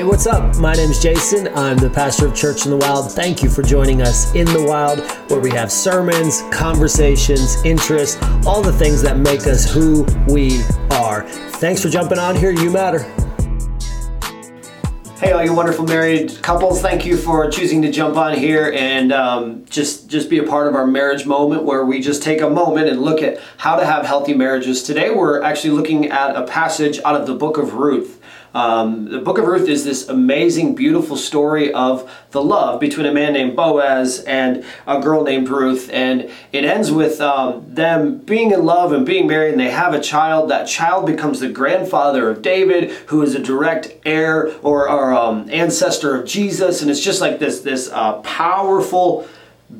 Hey, what's up? My name is Jason. I'm the pastor of Church in the Wild. Thank you for joining us in the Wild, where we have sermons, conversations, interests, all the things that make us who we are. Thanks for jumping on here. You matter. Hey, all you wonderful married couples! Thank you for choosing to jump on here and um, just just be a part of our marriage moment, where we just take a moment and look at how to have healthy marriages. Today, we're actually looking at a passage out of the book of Ruth. Um, the book of Ruth is this amazing, beautiful story of the love between a man named Boaz and a girl named Ruth. And it ends with um, them being in love and being married, and they have a child. That child becomes the grandfather of David, who is a direct heir or, or um, ancestor of Jesus. And it's just like this, this uh, powerful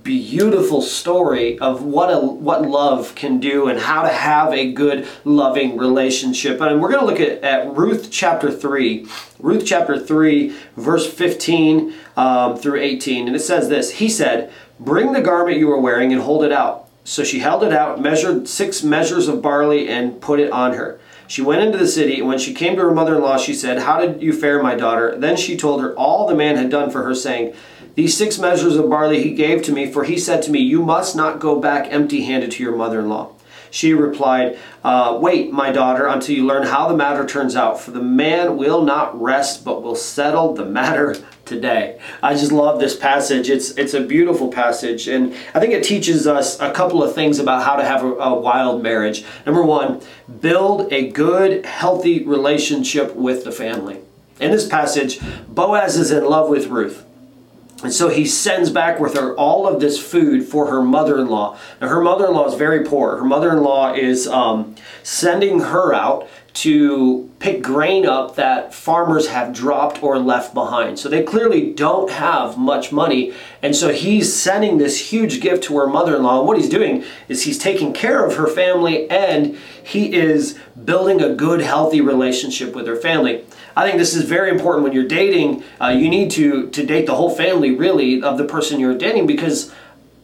beautiful story of what a what love can do and how to have a good loving relationship. And we're going to look at, at ruth chapter 3 ruth chapter 3 verse 15 um, through 18 and it says this he said bring the garment you are wearing and hold it out so she held it out measured six measures of barley and put it on her. She went into the city, and when she came to her mother in law, she said, How did you fare, my daughter? Then she told her all the man had done for her, saying, these six measures of barley he gave to me, for he said to me, You must not go back empty handed to your mother in law. She replied, uh, Wait, my daughter, until you learn how the matter turns out, for the man will not rest, but will settle the matter today. I just love this passage. It's, it's a beautiful passage, and I think it teaches us a couple of things about how to have a, a wild marriage. Number one, build a good, healthy relationship with the family. In this passage, Boaz is in love with Ruth. And so he sends back with her all of this food for her mother in law. Now, her mother in law is very poor. Her mother in law is um, sending her out to pick grain up that farmers have dropped or left behind. So they clearly don't have much money. And so he's sending this huge gift to her mother in law. What he's doing is he's taking care of her family and he is building a good, healthy relationship with her family. I think this is very important when you're dating. Uh, you need to, to date the whole family, really, of the person you're dating because,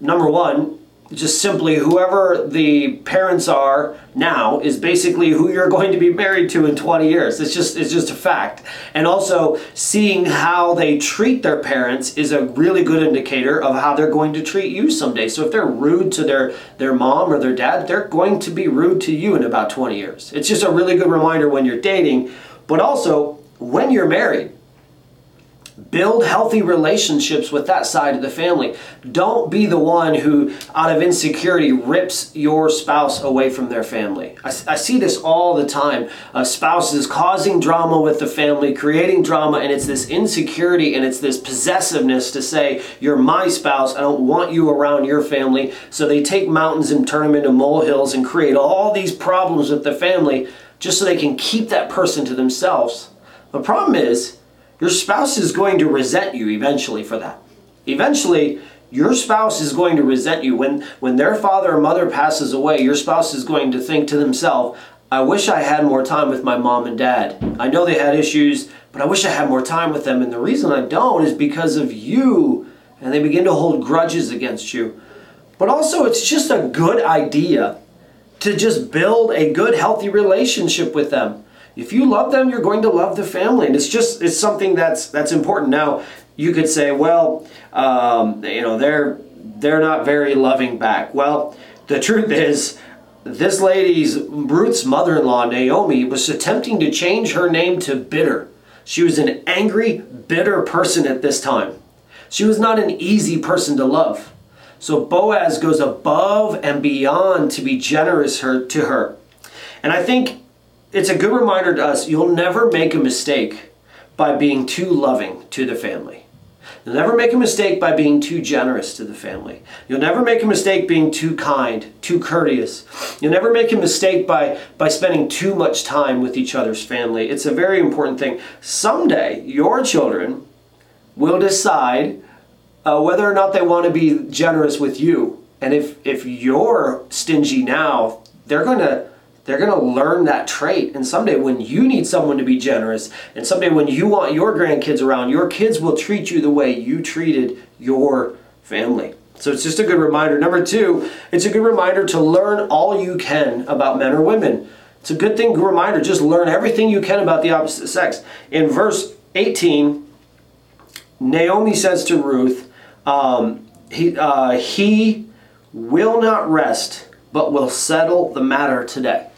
number one, just simply whoever the parents are now is basically who you're going to be married to in 20 years. It's just it's just a fact. And also seeing how they treat their parents is a really good indicator of how they're going to treat you someday. So if they're rude to their their mom or their dad they're going to be rude to you in about 20 years. It's just a really good reminder when you're dating but also when you're married Build healthy relationships with that side of the family. Don't be the one who, out of insecurity, rips your spouse away from their family. I, I see this all the time. Spouses causing drama with the family, creating drama, and it's this insecurity and it's this possessiveness to say, You're my spouse, I don't want you around your family. So they take mountains and turn them into molehills and create all these problems with the family just so they can keep that person to themselves. The problem is, your spouse is going to resent you eventually for that. Eventually, your spouse is going to resent you. When, when their father or mother passes away, your spouse is going to think to themselves, I wish I had more time with my mom and dad. I know they had issues, but I wish I had more time with them. And the reason I don't is because of you. And they begin to hold grudges against you. But also, it's just a good idea to just build a good, healthy relationship with them if you love them, you're going to love the family, and it's just it's something that's that's important. Now, you could say, well, um, you know, they're they're not very loving back. Well, the truth is, this lady's Ruth's mother-in-law Naomi was attempting to change her name to bitter. She was an angry, bitter person at this time. She was not an easy person to love. So Boaz goes above and beyond to be generous her, to her. And I think it's a good reminder to us you'll never make a mistake by being too loving to the family. You'll never make a mistake by being too generous to the family. You'll never make a mistake being too kind, too courteous. You'll never make a mistake by, by spending too much time with each other's family. It's a very important thing. Someday, your children will decide uh, whether or not they want to be generous with you. And if, if you're stingy now, they're going to they're going to learn that trait. And someday, when you need someone to be generous, and someday when you want your grandkids around, your kids will treat you the way you treated your family. So it's just a good reminder. Number two, it's a good reminder to learn all you can about men or women. It's a good thing, good reminder. Just learn everything you can about the opposite sex. In verse 18, Naomi says to Ruth, um, he, uh, he will not rest, but will settle the matter today.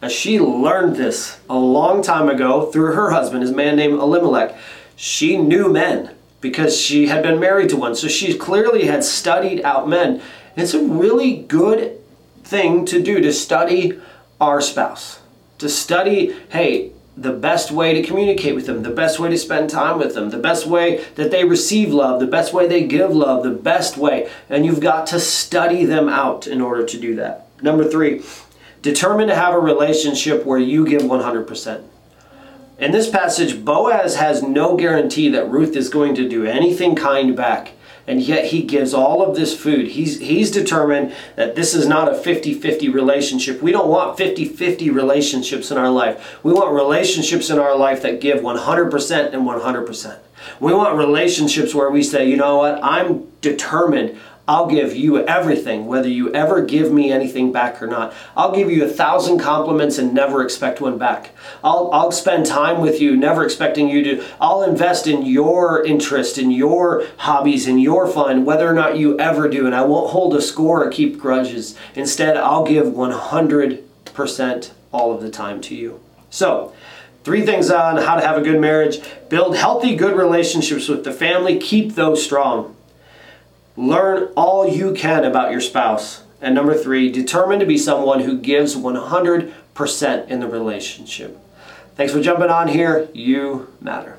Now, she learned this a long time ago through her husband, his man named Elimelech. She knew men because she had been married to one. So she clearly had studied out men. And it's a really good thing to do to study our spouse. To study, hey, the best way to communicate with them, the best way to spend time with them, the best way that they receive love, the best way they give love, the best way. And you've got to study them out in order to do that. Number three, determine to have a relationship where you give 100%. In this passage, Boaz has no guarantee that Ruth is going to do anything kind back. And yet he gives all of this food. He's, he's determined that this is not a 50 50 relationship. We don't want 50 50 relationships in our life. We want relationships in our life that give 100% and 100%. We want relationships where we say, you know what, I'm determined. I'll give you everything, whether you ever give me anything back or not. I'll give you a thousand compliments and never expect one back. I'll, I'll spend time with you, never expecting you to. I'll invest in your interest, in your hobbies, in your fun, whether or not you ever do. And I won't hold a score or keep grudges. Instead, I'll give 100% all of the time to you. So, Three things on how to have a good marriage. Build healthy, good relationships with the family. Keep those strong. Learn all you can about your spouse. And number three, determine to be someone who gives 100% in the relationship. Thanks for jumping on here. You matter.